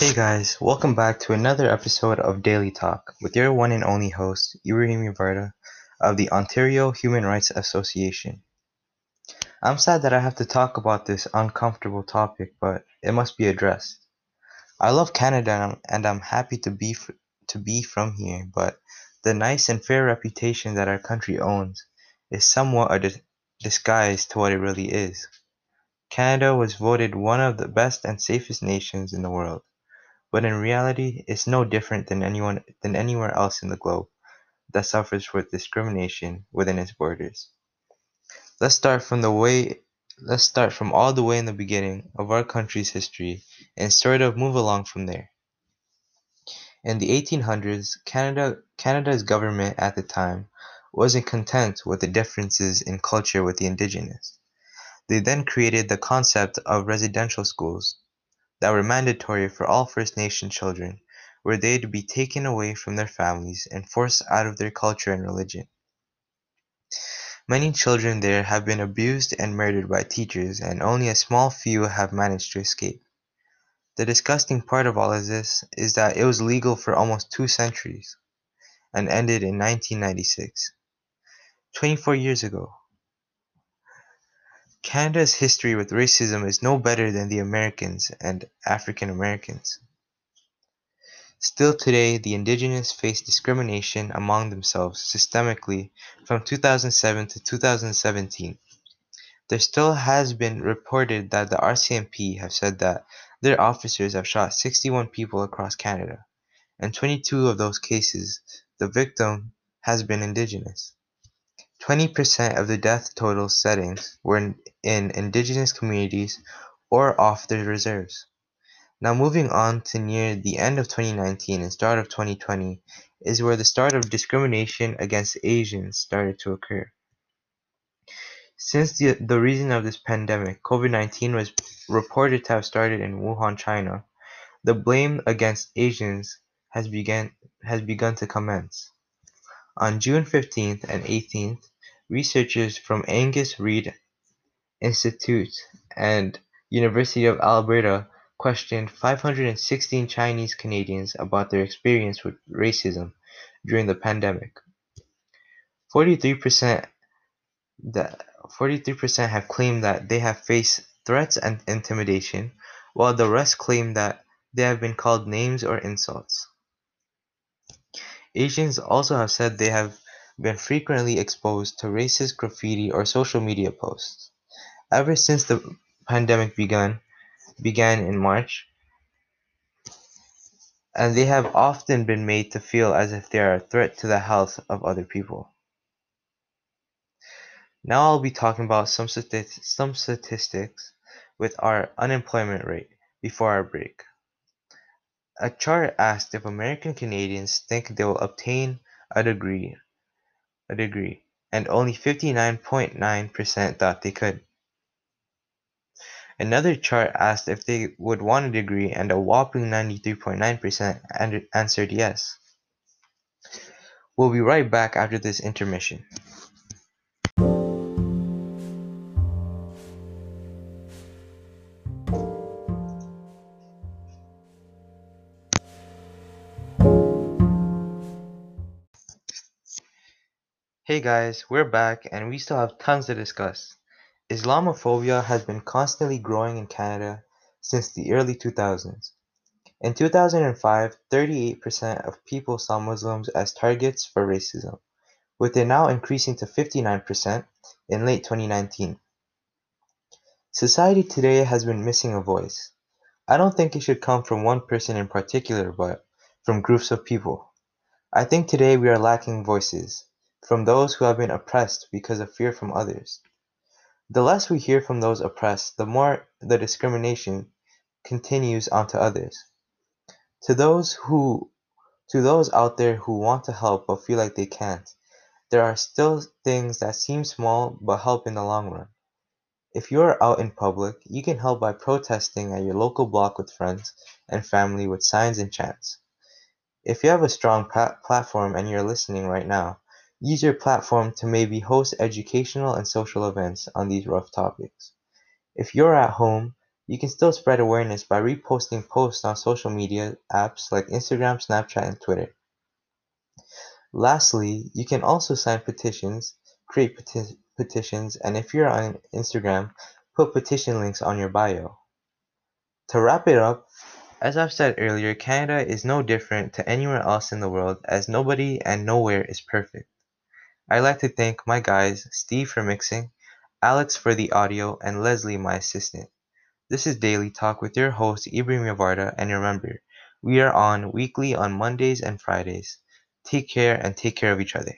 Hey guys, welcome back to another episode of Daily Talk with your one and only host, Ibrahim Varda of the Ontario Human Rights Association. I'm sad that I have to talk about this uncomfortable topic, but it must be addressed. I love Canada and I'm, happy to be f- to be from here, but the nice and fair reputation that our country owns is somewhat a dis- disguise to what it really is. Canada was voted one of the best and safest nations in the world but in reality it's no different than anyone than anywhere else in the globe that suffers with discrimination within its borders. Let's start from the way let's start from all the way in the beginning of our country's history and sort of move along from there. In the 1800s, Canada Canada's government at the time wasn't content with the differences in culture with the indigenous. They then created the concept of residential schools that were mandatory for all First Nation children, were they to be taken away from their families and forced out of their culture and religion. Many children there have been abused and murdered by teachers, and only a small few have managed to escape. The disgusting part of all of this is that it was legal for almost two centuries and ended in 1996, 24 years ago. Canada's history with racism is no better than the Americans and African Americans. Still today, the Indigenous face discrimination among themselves systemically from 2007 to 2017. There still has been reported that the RCMP have said that their officers have shot 61 people across Canada, and 22 of those cases, the victim has been Indigenous. Twenty percent of the death total settings were in, in indigenous communities or off the reserves. Now moving on to near the end of 2019 and start of 2020 is where the start of discrimination against Asians started to occur. Since the, the reason of this pandemic, COVID-19 was reported to have started in Wuhan, China, the blame against Asians has begun has begun to commence. On June 15th and 18th, researchers from Angus Reid Institute and University of Alberta questioned 516 Chinese Canadians about their experience with racism during the pandemic. 43% that 43% have claimed that they have faced threats and intimidation, while the rest claim that they have been called names or insults. Asians also have said they have been frequently exposed to racist graffiti or social media posts. Ever since the pandemic began, began in March, and they have often been made to feel as if they are a threat to the health of other people. Now I'll be talking about some, stati- some statistics with our unemployment rate before our break. A chart asked if American Canadians think they will obtain a degree, a degree, and only 59.9% thought they could. Another chart asked if they would want a degree and a whopping 93.9% answered yes. We'll be right back after this intermission. Hey guys, we're back and we still have tons to discuss. Islamophobia has been constantly growing in Canada since the early 2000s. In 2005, 38% of people saw Muslims as targets for racism, with it now increasing to 59% in late 2019. Society today has been missing a voice. I don't think it should come from one person in particular, but from groups of people. I think today we are lacking voices from those who have been oppressed because of fear from others. The less we hear from those oppressed, the more the discrimination continues onto others. To those who to those out there who want to help but feel like they can't, there are still things that seem small but help in the long run. If you are out in public, you can help by protesting at your local block with friends and family with signs and chants. If you have a strong platform and you're listening right now, Use your platform to maybe host educational and social events on these rough topics. If you're at home, You can still spread awareness by reposting posts on social media apps like Instagram, Snapchat, and Twitter. Lastly, you can also sign petitions, create peti- petitions, and if you're on Instagram, put petition links on your bio. To wrap it up, as I've said earlier, Canada is no different to anywhere else in the world as nobody and nowhere is perfect. I'd like to thank my guys, Steve for mixing, Alex for the audio, and Leslie, my assistant. This is Daily Talk with your host, Ibrahim Yavarda, and remember, we are on weekly on Mondays and Fridays. Take care and take care of each other.